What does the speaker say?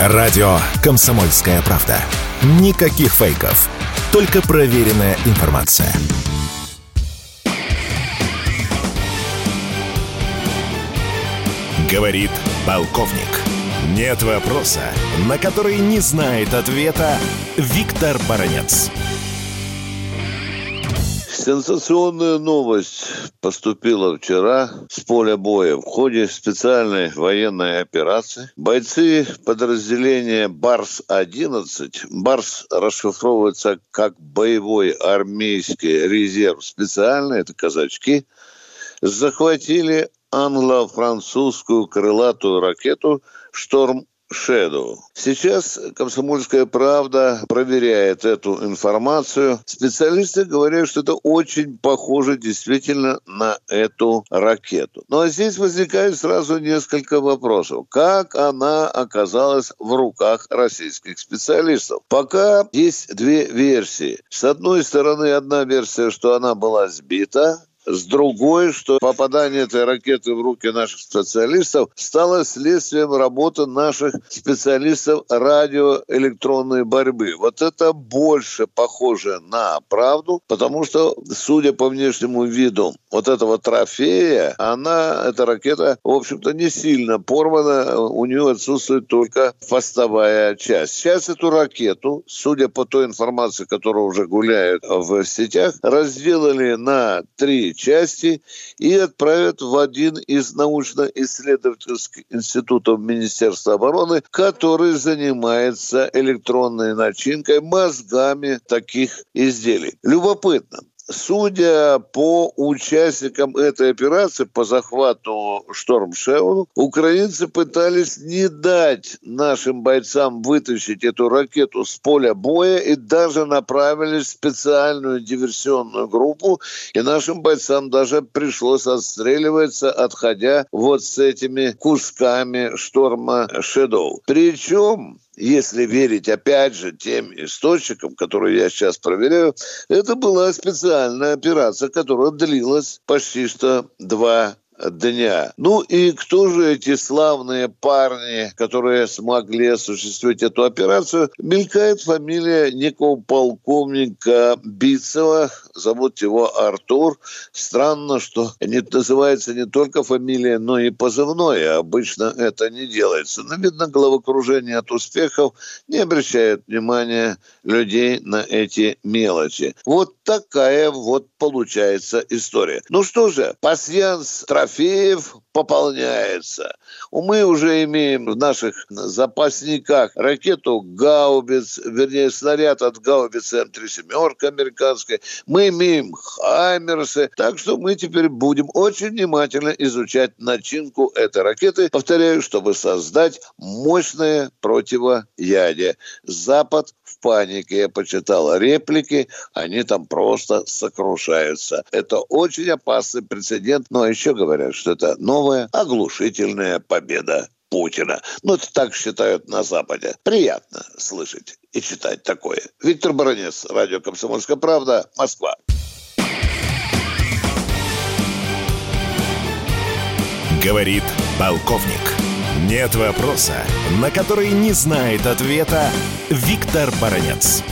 Радио «Комсомольская правда». Никаких фейков. Только проверенная информация. Говорит полковник. Нет вопроса, на который не знает ответа Виктор Баранец. Сенсационная новость поступила вчера с поля боя. В ходе специальной военной операции бойцы подразделения «Барс-11», «Барс» расшифровывается как боевой армейский резерв специальный, это казачки, захватили англо-французскую крылатую ракету «Шторм Шэдоу. Сейчас «Комсомольская правда» проверяет эту информацию. Специалисты говорят, что это очень похоже действительно на эту ракету. Но здесь возникает сразу несколько вопросов. Как она оказалась в руках российских специалистов? Пока есть две версии. С одной стороны, одна версия, что она была сбита, с другой, что попадание этой ракеты в руки наших специалистов стало следствием работы наших специалистов радиоэлектронной борьбы. Вот это больше похоже на правду, потому что, судя по внешнему виду вот этого трофея, она, эта ракета, в общем-то, не сильно порвана, у нее отсутствует только фастовая часть. Сейчас эту ракету, судя по той информации, которая уже гуляет в сетях, разделали на три части и отправят в один из научно-исследовательских институтов Министерства обороны, который занимается электронной начинкой, мозгами таких изделий. Любопытно. Судя по участникам этой операции по захвату Шторм Шеу, украинцы пытались не дать нашим бойцам вытащить эту ракету с поля боя и даже направили специальную диверсионную группу, и нашим бойцам даже пришлось отстреливаться, отходя вот с этими кусками Шторма Шедоу. Причем если верить, опять же, тем источникам, которые я сейчас проверяю, это была специальная операция, которая длилась почти что два дня. Ну и кто же эти славные парни, которые смогли осуществить эту операцию? Мелькает фамилия некого полковника Бицева, зовут его Артур. Странно, что не называется не только фамилия, но и позывной. Обычно это не делается. Но, видно, головокружение от успехов не обращает внимания людей на эти мелочи. Вот такая вот получается история. Ну что же, пасьянс трофеев пополняется. Мы уже имеем в наших запасниках ракету «Гаубиц», вернее, снаряд от гаубицы М3 «семерка» американской. Мы имеем «Хаймерсы». Так что мы теперь будем очень внимательно изучать начинку этой ракеты, повторяю, чтобы создать мощное противоядие. Запад в панике. Я почитал реплики, они там просто сокрушаются. Это очень опасный прецедент. Но еще говорят, что это новая оглушительная победа Путина. Ну, это так считают на Западе. Приятно слышать и читать такое. Виктор Баранец, радио «Комсомольская правда», Москва. Говорит полковник. Нет вопроса, на который не знает ответа Виктор Баранец.